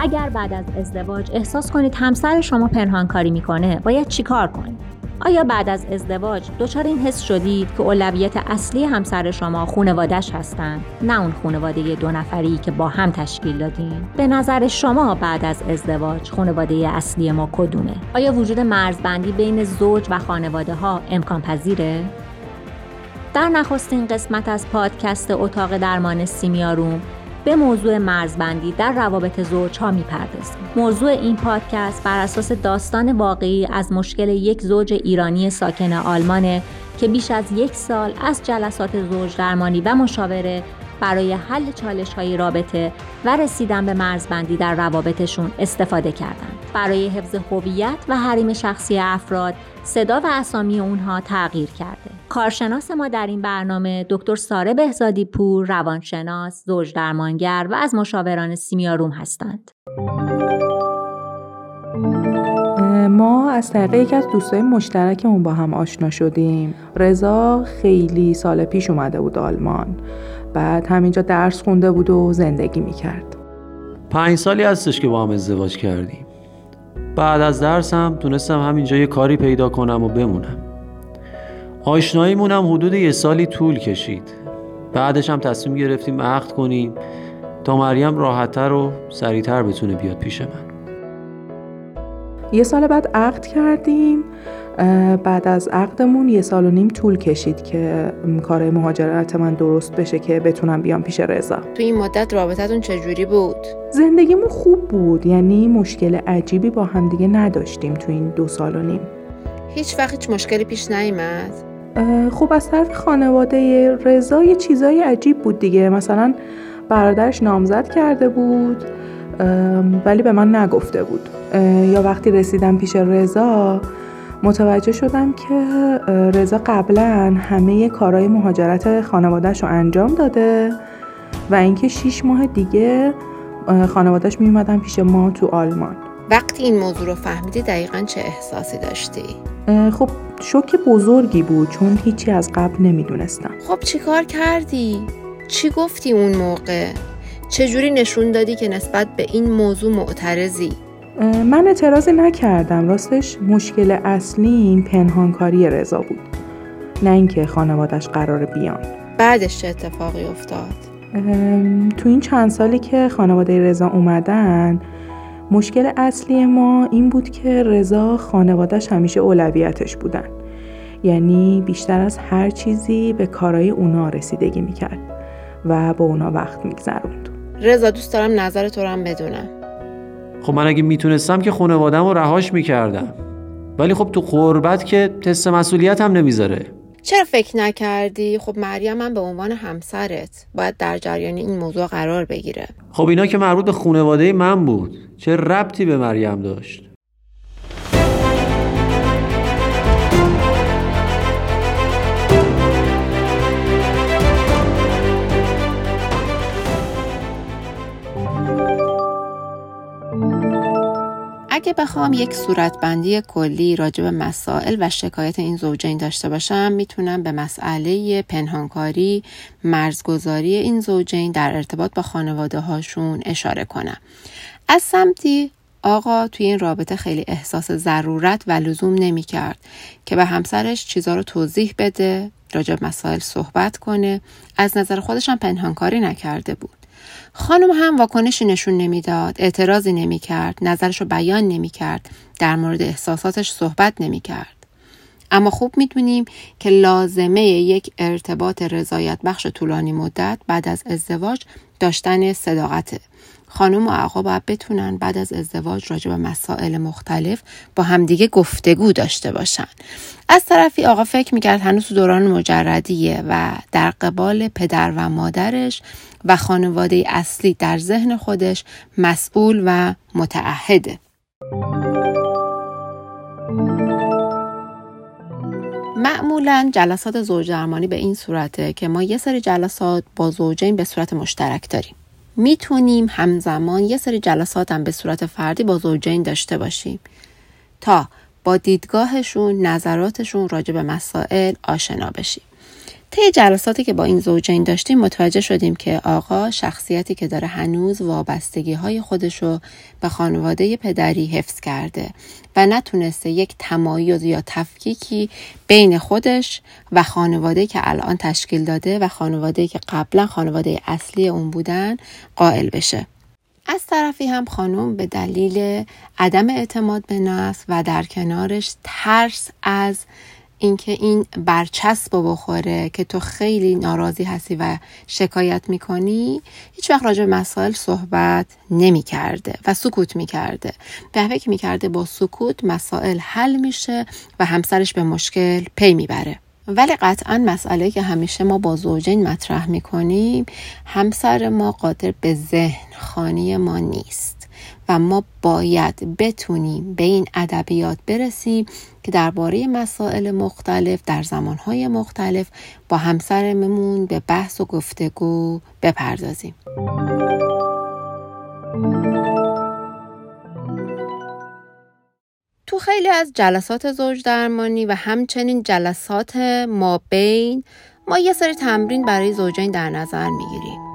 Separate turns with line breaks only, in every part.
اگر بعد از ازدواج احساس کنید همسر شما پنهانکاری می‌کنه باید چیکار کنید؟ آیا بعد از ازدواج دچار این حس شدید که اولویت اصلی همسر شما خونوادش هستند نه اون خونواده دو نفری که با هم تشکیل دادین. به نظر شما بعد از ازدواج خونواده اصلی ما کدومه آیا وجود مرزبندی بین زوج و خانواده ها امکان پذیره؟ در نخستین قسمت از پادکست اتاق درمان سیمیاروم به موضوع مرزبندی در روابط زوج ها می‌پردازیم. موضوع این پادکست بر اساس داستان واقعی از مشکل یک زوج ایرانی ساکن آلمانه که بیش از یک سال از جلسات زوج درمانی و مشاوره برای حل چالش های رابطه و رسیدن به مرزبندی در روابطشون استفاده کردند. برای حفظ هویت و حریم شخصی افراد صدا و اسامی اونها تغییر کرده. کارشناس ما در این برنامه دکتر ساره بهزادی پور، روانشناس، زوج درمانگر و از مشاوران سیمیاروم هستند.
ما از طریق یکی از دوستای مشترکمون با هم آشنا شدیم. رضا خیلی سال پیش اومده بود آلمان. بعد همینجا درس خونده بود و زندگی می‌کرد.
پنج سالی هستش که با هم ازدواج کردیم. بعد از درسم تونستم همینجا یه کاری پیدا کنم و بمونم. آشناییمونم حدود یه سالی طول کشید. بعدش هم تصمیم گرفتیم عقد کنیم تا مریم راحتتر و سریعتر بتونه بیاد پیش من.
یه سال بعد عقد کردیم. بعد از عقدمون یه سال و نیم طول کشید که کار مهاجرت من درست بشه که بتونم بیام پیش رضا
تو این مدت رابطتون چجوری بود؟
زندگیمون خوب بود یعنی مشکل عجیبی با همدیگه نداشتیم تو این دو سال و نیم
هیچ وقت هیچ مشکلی پیش نیامد؟
خب از طرف خانواده رضا یه چیزای عجیب بود دیگه مثلا برادرش نامزد کرده بود ولی به من نگفته بود یا وقتی رسیدم پیش رضا متوجه شدم که رضا قبلا همه کارهای مهاجرت خانوادهش رو انجام داده و اینکه شیش ماه دیگه خانوادهش میومدن پیش ما تو آلمان
وقتی این موضوع رو فهمیدی دقیقا چه احساسی داشتی؟
خب شوک بزرگی بود چون هیچی از قبل نمی‌دونستم
خب چی کار کردی؟ چی گفتی اون موقع؟ چجوری نشون دادی که نسبت به این موضوع معترضی؟
من اعتراضی نکردم. راستش مشکل اصلی این پنهانکاری رضا بود. نه اینکه خانوادش قرار بیان.
بعدش چه اتفاقی افتاد؟
تو این چند سالی که خانواده رضا اومدن مشکل اصلی ما این بود که رضا خانوادش همیشه اولویتش بودن. یعنی بیشتر از هر چیزی به کارهای اونا رسیدگی می‌کرد و با اونا وقت میگذروند.
رضا دوست دارم نظر تو هم بدونم.
خب من اگه می‌تونستم که خانوادم رو رهاش می‌کردم. ولی خب تو قربت که تست مسئولیت هم نمی‌ذاره.
چرا فکر نکردی؟ خب مریم هم به عنوان همسرت. باید در جریان این موضوع قرار بگیره.
خب اینا که مربوط به خانواده من بود. چه ربطی به مریم داشت؟
اگه بخوام یک صورتبندی کلی راجع به مسائل و شکایت این زوجین داشته باشم می‌تونم به مسئله پنهانکاری مرزگذاری این زوجین در ارتباط با خانواده هاشون اشاره کنم. از سمتی آقا توی این رابطه خیلی احساس ضرورت و لزوم نمی کرد که به همسرش چیزا رو توضیح بده راجع به مسائل صحبت کنه. از نظر خودش هم پنهانکاری نکرده بود. خانم هم واکنشی نشون نمی‌داد اعتراضی نمی‌کرد نظرش رو بیان نمی‌کرد در مورد احساساتش صحبت نمی‌کرد. اما خوب می‌دونیم که لازمه یک ارتباط رضایت بخش طولانی مدت بعد از ازدواج داشتن صداقته. خانم و آقا باید بتونن بعد از ازدواج راجع به مسائل مختلف با همدیگه گفتگو داشته باشن. از طرفی آقا فکر می‌کرد هنوز دوران مجردیه و در قبال پدر و مادرش و خانواده اصلی در ذهن خودش مسئول و متعهده. معمولا جلسات زوج درمانی به این صورته که ما یه سری جلسات با زوجین به صورت مشترک داریم. می‌تونیم همزمان یه سری جلسات هم به صورت فردی با زوجین داشته باشیم تا با دیدگاهشون نظراتشون راجع به مسائل آشنا بشیم. طی جلساتی که با این زوجین داشتیم متوجه شدیم که آقا شخصیتی که داره هنوز وابستگی های خودشو به خانواده پدری حفظ کرده و نتونسته یک تمایز یا تفکیکی بین خودش و خانواده که الان تشکیل داده و خانواده که قبلا خانواده اصلی اون بودن قائل بشه. از طرفی هم خانم به دلیل عدم اعتماد به نفس و در کنارش ترس از اینکه این برچسب رو بخوره که تو خیلی ناراضی هستی و شکایت می‌کنی هیچ وقت راجع به مسائل صحبت نمی کرده و سکوت می کرده به فکر می کرده با سکوت مسائل حل میشه و همسرش به مشکل پی می‌بره. ولی قطعا مسئله که همیشه ما با زوجین مطرح می‌کنیم همسر ما قادر به ذهن خانی ما نیست. و ما باید بتونیم به این ادبیات برسیم که درباره مسائل مختلف در زمانهای مختلف با همسرمون به بحث و گفتگو بپردازیم. تو خیلی از جلسات زوج درمانی و همچنین جلسات ما بین ما یه سری تمرین برای زوجین در نظر می‌گیریم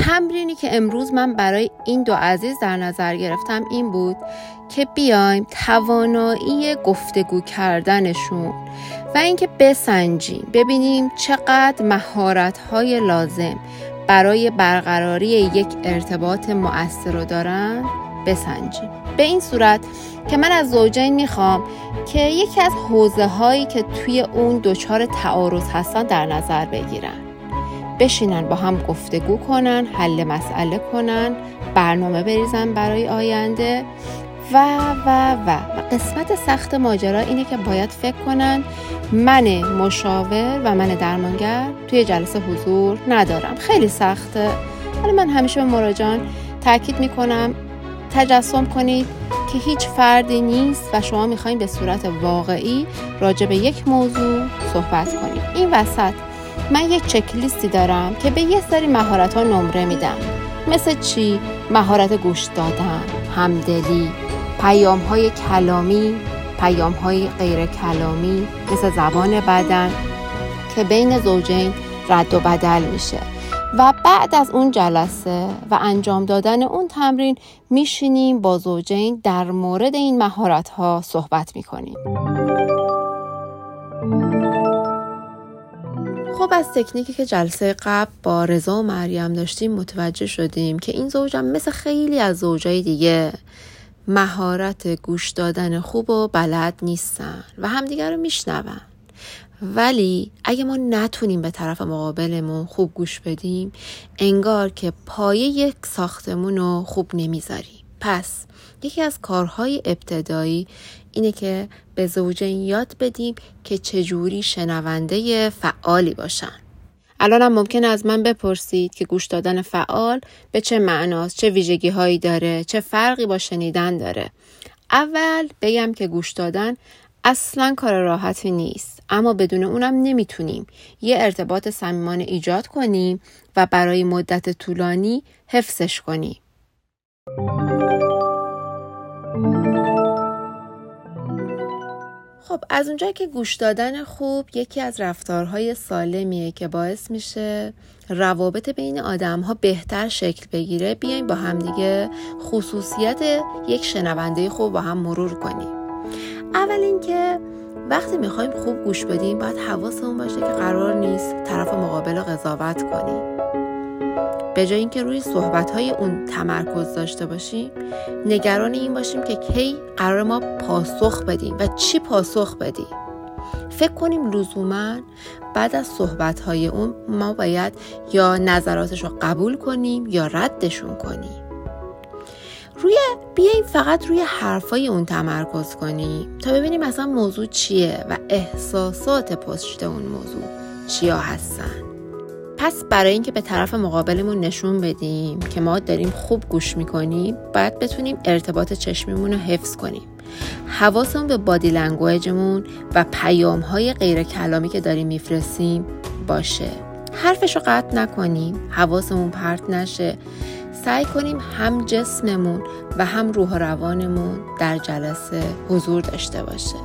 تمرینی که امروز من برای این دو عزیز در نظر گرفتم این بود که بیایم توانایی گفتگو کردنشون و اینکه بسنجیم ببینیم چقدر مهارت های لازم برای برقراری یک ارتباط مؤثر رو دارن بسنجیم. به این صورت که من از زوجین می‌خوام که یکی از حوزه هایی که توی اون دچار تعارض هستن در نظر بگیرن. بشینن با هم گفتگو کنن حل مسئله کنن برنامه بریزن برای آینده و و و. قسمت سخت ماجرا اینه که باید فکر کنن من مشاور و من درمانگر توی جلسه حضور ندارم. خیلی سخته. ولی من همیشه به مراجعان تاکید می‌کنم تجسم کنید که هیچ فردی نیست و شما می‌خواین به صورت واقعی راجع به یک موضوع صحبت کنید. این وسط من یک چکلیستی دارم که به یه سری مهارت ها نمره میدم. مثل چی؟ مهارت گوش دادن، همدلی، پیام های کلامی، پیام های غیر کلامی مثل زبان بدن که بین زوجین رد و بدل میشه. و بعد از اون جلسه و انجام دادن اون تمرین میشینیم با زوجین در مورد این مهارت ها صحبت می‌کنیم. خب از تکنیکی که جلسه قبل با رضا و مریم داشتیم متوجه شدیم که این زوجم مثل خیلی از زوجای دیگه مهارت گوش دادن خوب و بلد نیستن و همدیگر رو میشنون. ولی اگه ما نتونیم به طرف مقابلمون خوب گوش بدیم انگار که پایه یک ساختمون رو خوب نمی‌ذاریم. پس یکی از کارهای ابتدایی اینه که به زوجین یاد بدیم که چجوری شنونده فعالی باشن. الان هم ممکن از من بپرسید که گوش دادن فعال به چه معناست چه ویژگی هایی داره چه فرقی با شنیدن داره. اول بگم که گوش دادن اصلا کار راحتی نیست اما بدون اونم نمی‌تونیم یه ارتباط صمیمانه ایجاد کنیم و برای مدت طولانی حفظش کنیم. خب از اونجا که گوش دادن خوب یکی از رفتارهای سالمیه که باعث میشه روابط بین آدم ها بهتر شکل بگیره. بیایم با همدیگه خصوصیت یک شنونده خوب با هم مرور کنیم. اول اینکه وقتی می‌خوایم خوب گوش بدیم باید حواسمون باشه که قرار نیست طرف مقابل رو قضاوت کنیم. به جای اینکه روی صحبت های اون تمرکز داشته باشیم نگران این باشیم که کی قرار ما پاسخ بدیم و چی پاسخ بدیم. فکر کنیم لزوما بعد از صحبت های اون ما باید یا نظراتش رو قبول کنیم یا ردشون کنیم. روی بیایم فقط روی حرفای اون تمرکز کنیم تا ببینیم اصلا موضوع چیه و احساسات پشت اون موضوع چیا هستن. پس برای اینکه به طرف مقابلمون نشون بدیم که ما داریم خوب گوش می‌کنیم باید بتونیم ارتباط چشمیمون رو حفظ کنیم. حواسمون به بادی لنگویجمون و پیام های غیر کلامی که داریم میفرستیم باشه. حرفش رو قطع نکنیم حواسمون پرت نشه. سعی کنیم هم جسممون و هم روح و روانمون در جلسه حضور داشته باشه.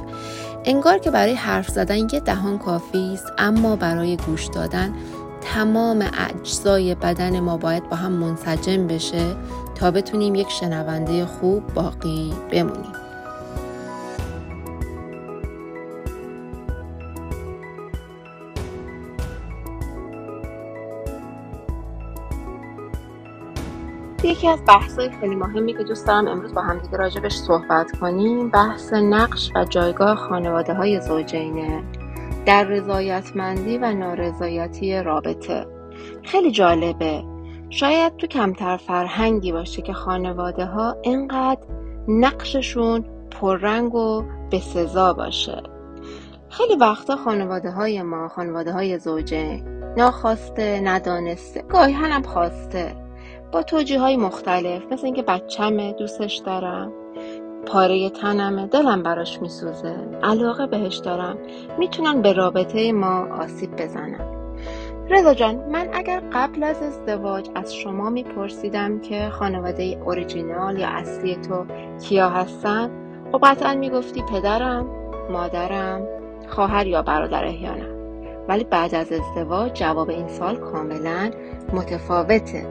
انگار که برای حرف زدن یه دهان کافی است اما برای گوش دادن تمام اجزای بدن ما باید با هم منسجم بشه تا بتونیم یک شنونده خوب باقی بمونیم. یکی از بحث‌های خیلی مهمی که دوست دارم امروز با همدیگه راجبش صحبت کنیم بحث نقش و جایگاه خانواده های زوجینه. در رضایتمندی و نارضایتی رابطه. خیلی جالبه. شاید تو کمتر فرهنگی باشه که خانواده ها اینقدر نقششون پررنگ و به سزا باشه. خیلی وقتا خانواده های ما خانواده های زوجه ناخواسته ندانسته گاهی هم خواسته. با توجیه های مختلف مثل اینکه بچمه دوستش دارم. پاره تنمه دلم براش میسوزه. علاقه بهش دارم. می‌تونن به رابطه ما آسیب بزنن رضا جان من اگر قبل از ازدواج از شما میپرسیدم که خانواده اوریجینال یا اصلی تو کیا هستن خب قطعا می‌گفتی پدرم مادرم خواهر یا برادر احیانم ولی بعد از ازدواج جواب این سال کاملا متفاوته.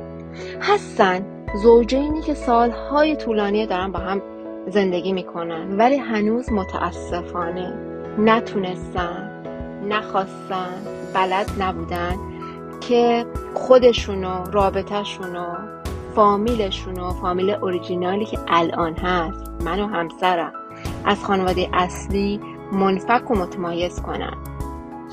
هستن. زوجینی که سالهای طولانی دارن با هم زندگی می‌کنن. ولی هنوز متاسفانه نتونستن نخواستن بلد نبودن که خودشونو رابطهشونو فامیلشونو فامیل اوریجینالی که الان هست من و همسرم از خانواده اصلی منفک و متمایز کنن.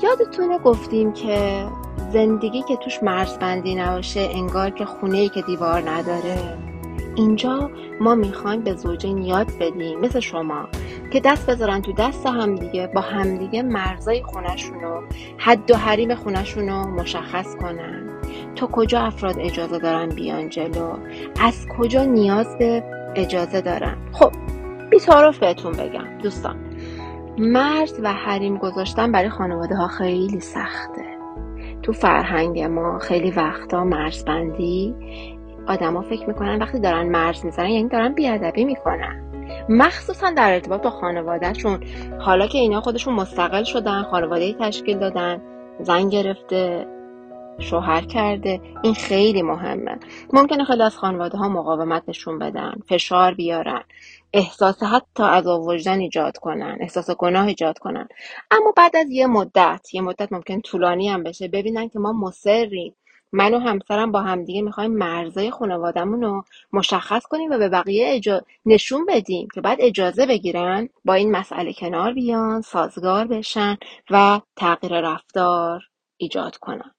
یادتونه گفتیم که زندگی که توش مرزبندی نباشه انگار که خونه ای که دیوار نداره. اینجا ما می‌خوایم به زوجین یاد بدیم مثل شما که دست بذارن تو دست همدیگه با همدیگه مرزای خونشونو حد و حریم خونشونو مشخص کنن. تا کجا افراد اجازه دارن بیان جلو؟ از کجا نیاز به اجازه دارن؟ خب بی بهتون بگم دوستان. مرز و حریم گذاشتن برای خانواده ها خیلی سخته. تو فرهنگ ما خیلی وقتا مرزبندی آدما فکر می‌کنن وقتی دارن مرز می‌زنن یعنی دارن بیادبی می‌کنن. مخصوصا در ارتباط با خانوادهشون. حالا که اینا خودشون مستقل شدن خانواده تشکیل دادن زن گرفته شوهر کرده این خیلی مهمه. ممکنه خیلی از خانواده ها مقاومت نشون بدن فشار بیارن احساس حتی از وجدان ایجاد کنن احساس گناه ایجاد کنن. اما بعد از یه مدت یه مدت ممکن طولانی هم بشه ببینن که ما مصریم. من و همسرم با همدیگه می‌خوایم مرزای خانوادهمون رو مشخص کنیم و به بقیه اجا... نشون بدیم که بعد اجازه بگیرن با این مسئله کنار بیان سازگار بشن و تغییر رفتار ایجاد کنن.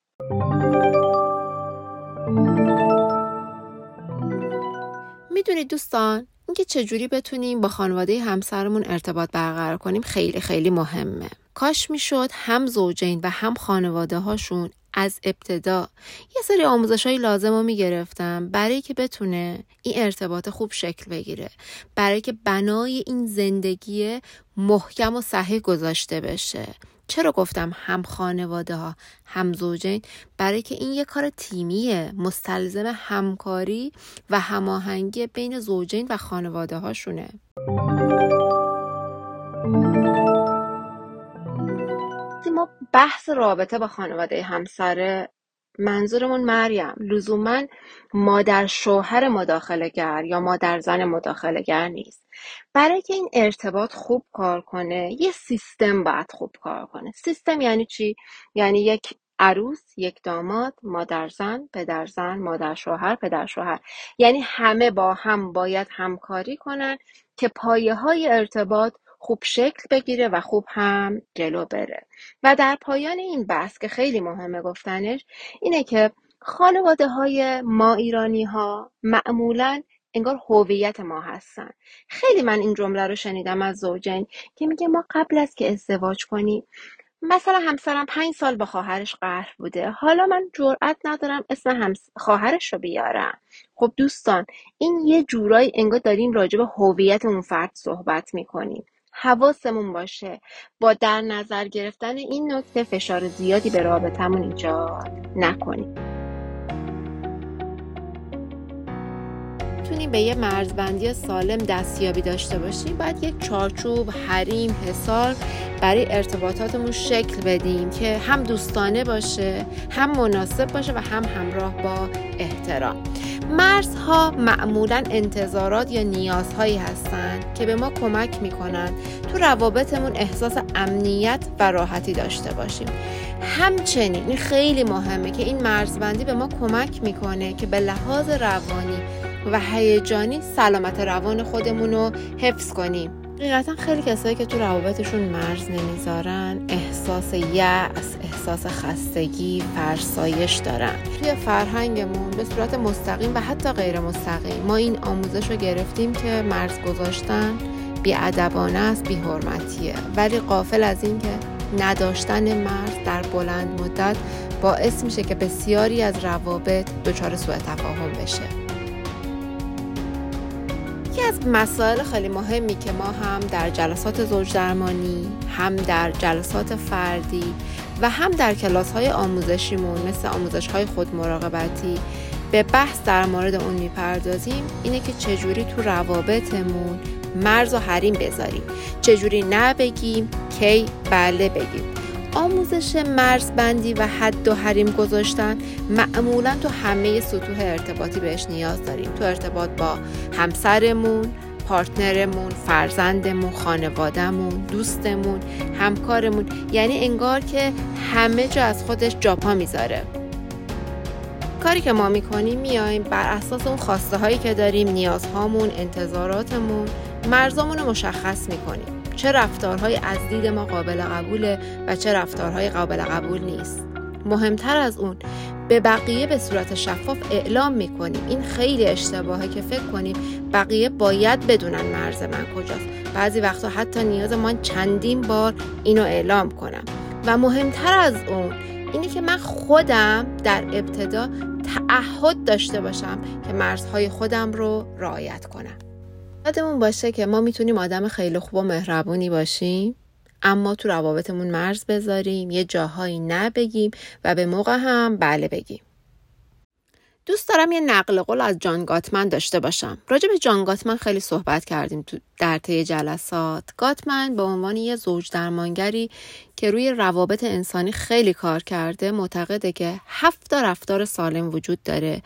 می‌دونید دوستان اینکه چجوری بتونیم با خانواده همسرمون ارتباط برقرار کنیم خیلی خیلی مهمه. کاش می‌شد هم زوجین و هم خانواده هاشون از ابتدا. یه سری آموزش های لازم رو می‌گرفتم برای که بتونه این ارتباط خوب شکل بگیره برای که بنای این زندگی محکم و صحیح گذاشته بشه. چرا گفتم هم خانواده ها هم زوجین؟ برای که این یه کار تیمیه مستلزم همکاری و هماهنگی بین زوجین و خانواده هاشونه. ما بحث رابطه با خانواده همسره منظورمون مریم. لزوما مادر شوهر مداخله گر یا مادر زن مداخله گر نیست. برای که این ارتباط خوب کار کنه یه سیستم باید خوب کار کنه. سیستم یعنی چی؟ یعنی یک عروس یک داماد مادر زن پدر زن مادر شوهر پدر شوهر. یعنی همه با هم باید همکاری کنن که پایه های ارتباط خوب شکل بگیره و خوب هم جلو بره. و در پایان این بحث که خیلی مهمه گفتنش اینه که خانواده های ما ایرانی ها معمولا انگار هویت ما هستن. خیلی من این جمله رو شنیدم از زوجین که میگه ما قبل از که ازدواج کنیم مثلا همسرم پنج سال با خواهرش قهر بوده. حالا من جرأت ندارم اسم هم خواهرش رو بیارم. خب دوستان این یه جورایی انگار داریم راجع به هویت اون فرد صحبت می‌کنیم. حواسمون باشه. با در نظر گرفتن این نکته فشار زیادی به رابطمون ایجاد نکنیم. بتونیم به یه مرزبندی سالم دستیابی داشته باشیم باید یک چارچوب حریم حسار برای ارتباطاتمون شکل بدیم که هم دوستانه باشه هم مناسب باشه و هم همراه با احترام. مرزها معمولا انتظارات یا نیازهایی هستند که به ما کمک می‌کنن تو روابطمون احساس امنیت و راحتی داشته باشیم. همچنین خیلی مهمه که این مرزبندی به ما کمک می‌کنه که به لحاظ روانی و هیجانی سلامت روان خودمون رو حفظ کنیم. حقیقتا خیلی کسایی که تو روابطشون مرز نمی‌ذارن احساس یأس احساس خستگی فرسایش دارن. توی فرهنگمون به صورت مستقیم و حتی غیر مستقیم ما این آموزش رو گرفتیم که مرز گذاشتن بیادبانه است بی حرمتیه ولی قافل از این که نداشتن مرز در بلند مدت باعث میشه که بسیاری از روابط دچار سوء تفاهم بشه. یکی از مسائل خیلی مهمی که ما هم در جلسات زوج درمانی هم در جلسات فردی و هم در کلاس های آموزشیمون مثل آموزش های خود مراقبتی به بحث در مورد اون می‌پردازیم. اینه که چجوری تو روابطمون مرز و حریم بذاریم. چجوری نه بگیم کی بله بگیم. آموزش مرزبندی و حد و حریم گذاشتن. معمولا تو همه سطوح ارتباطی بهش نیاز داریم. تو ارتباط با همسرمون پارتنرمون، فرزندمون، خانوادهمون، دوستمون، همکارمون. یعنی انگار که همه جا از خودش جاپا می‌ذاره. کاری که ما می‌کنیم میایم بر اساس اون خواسته هایی که داریم نیازهامون، انتظاراتمون، مرزامون رو مشخص می‌کنیم. چه رفتارهای از دید ما قابل قبوله و چه رفتارهای قابل قبول نیست. مهمتر از اون به بقیه به صورت شفاف اعلام می‌کنیم. این خیلی اشتباهه که فکر کنیم بقیه باید بدونن مرز من کجاست. بعضی وقتا حتی نیاز من چندین بار اینو اعلام کنم. و مهمتر از اون اینه که من خودم در ابتدا تعهد داشته باشم که مرزهای خودم رو رعایت کنم. یادمون باشه که ما می‌تونیم آدم خیلی خوب و مهربونی باشیم اما تو روابطمون مرز بذاریم یه جاهایی نبگیم و به موقع هم بله بگیم دوست دارم یه نقل قول از جان گاتمن داشته باشم. راجع به جان گاتمن خیلی صحبت کردیم تو در طی جلسات. گاتمن به عنوان یه زوج درمانگری که روی روابط انسانی خیلی کار کرده معتقده که هفت رفتار سالم وجود داره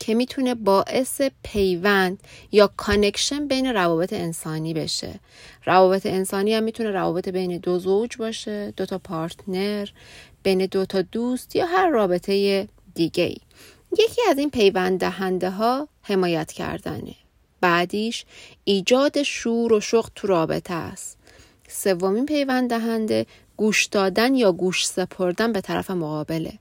که می‌تونه باعث پیوند یا connection بین روابط انسانی بشه. روابط انسانی هم می‌تونه روابط بین دو زوج باشه دو تا partner بین دو تا دوست یا هر رابطه دیگه ای یکی از این پیوند دهنده ها حمایت کردنه. بعدیش ایجاد شور و شوق تو رابطه است. سومین پیوند دهنده گوش دادن یا گوش سپردن به طرف مقابله.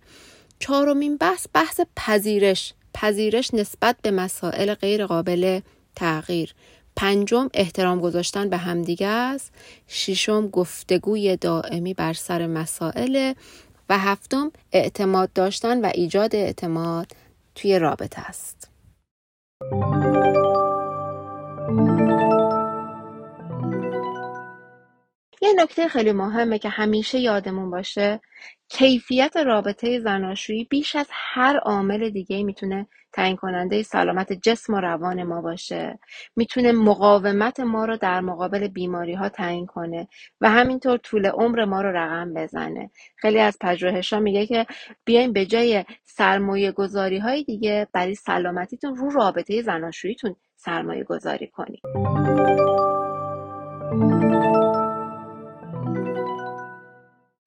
چهارمین بحث بحث پذیرش. پذیرش نسبت به مسائل غیر قابل تغییر. پنجم احترام گذاشتن به همدیگه است. ششم گفتگوی دائمی بر سر مسائل. و هفتم اعتماد داشتن و ایجاد اعتماد توی رابطه است. یه نکته خیلی مهمه که همیشه یادمون باشه کیفیت رابطه زناشویی بیش از هر عامل دیگه می‌تونه تعیین کننده سلامت جسم و روان ما باشه. می‌تونه مقاومت ما رو در مقابل بیماری ها تعیین کنه و همینطور طول عمر ما رو رقم بزنه. خیلی از پژوهش ها میگه که بیاین به جای سرمایه گذاری های دیگه برای سلامتیتون رو رابطه زناشوییتون سرمایه گذاری کنید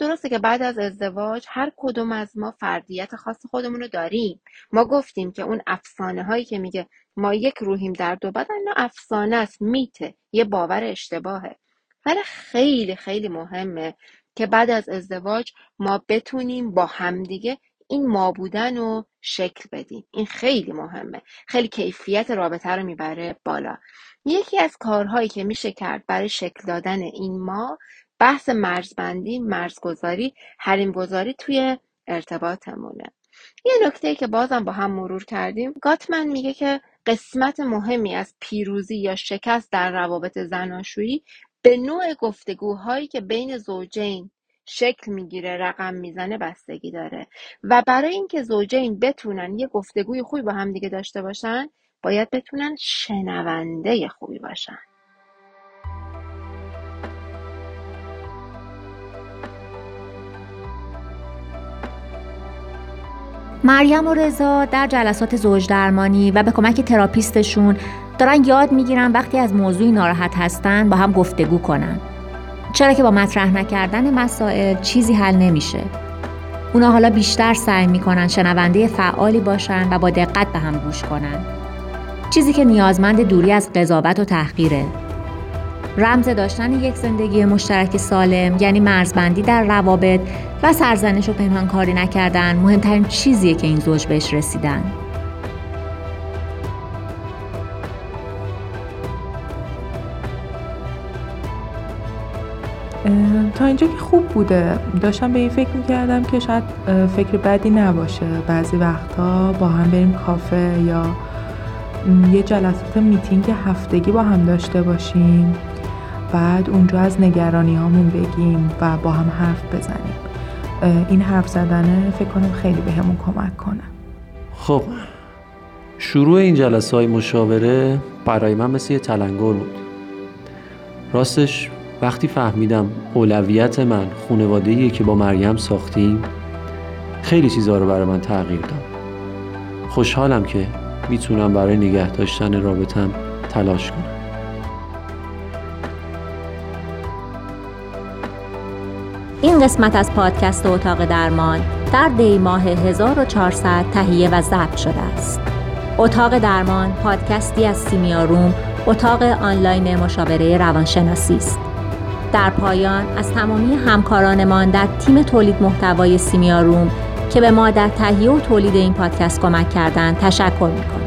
درسته که بعد از ازدواج هر کدوم از ما فردیت خاص خودمون رو داریم. ما گفتیم که اون افسانه هایی که میگه ما یک روحیم در دو بدن نه افسانه است میته یه باور اشتباهه. ولی خیلی خیلی مهمه که بعد از ازدواج ما بتونیم با همدیگه این ما بودن رو شکل بدیم. این خیلی مهمه. خیلی کیفیت رابطه رو می‌بره بالا. یکی از کارهایی که میشه کرد برای شکل دادن این ما بحث مرزبندی مرزگذاری حریمگذاری توی ارتباطمونه. یه نکته که بازم با هم مرور کردیم گاتمن میگه که قسمت مهمی از پیروزی یا شکست در روابط زناشویی به نوع گفتگوهایی که بین زوجین شکل می‌گیره رقم می‌زنه بستگی داره. و برای اینکه زوجین بتونن یه گفتگوی خوبی با هم دیگه داشته باشن باید بتونن شنونده خوبی باشن.
مریم و رضا در جلسات زوج درمانی و به کمک تراپیستشون دارن یاد می‌گیرن وقتی از موضوعی ناراحت هستن با هم گفتگو کنن. چرا که با مطرح نکردن مسائل چیزی حل نمیشه. اونا حالا بیشتر سعی می‌کنن شنونده فعالی باشن و با دقت به هم گوش کنن. چیزی که نیازمند دوری از قضاوت و تحقیره. رمز داشتن یک زندگی مشترک سالم یعنی مرزبندی در روابط و سرزنش و پنهانکاری نکردن مهمترین چیزیه که این زوج بهش رسیدن.
تا اینجا که خوب بوده. داشتم به این فکر می‌کردم که شاید فکر بدی نباشه. بعضی وقتا با هم بریم کافه یا یه جلسات میتینگ هفتگی با هم داشته باشیم. بعد اونجا از نگرانی هامون بگیم و با هم حرف بزنیم. این حرف زدنه فکر کنم خیلی بهمون به کمک کنه.
خب شروع این جلسه های مشاوره برای من مثل یه تلنگر بود. راستش وقتی فهمیدم اولویت من خانواده‌ایه که با مریم ساختیم خیلی چیزها رو برای من تغییر داد. خوشحالم که می‌تونم برای نگه داشتن رابطم تلاش کنم.
این قسمت از پادکست اتاق درمان در دی ماه 1400 تهیه و ضبط شده است. اتاق درمان پادکستی از سیمیا روم اتاق آنلاین مشاوره روانشناسی است. در پایان از تمامی همکارانمان در تیم تولید محتوای سیمیا روم که به ما در تهیه و تولید این پادکست کمک کردند تشکر می‌کنم.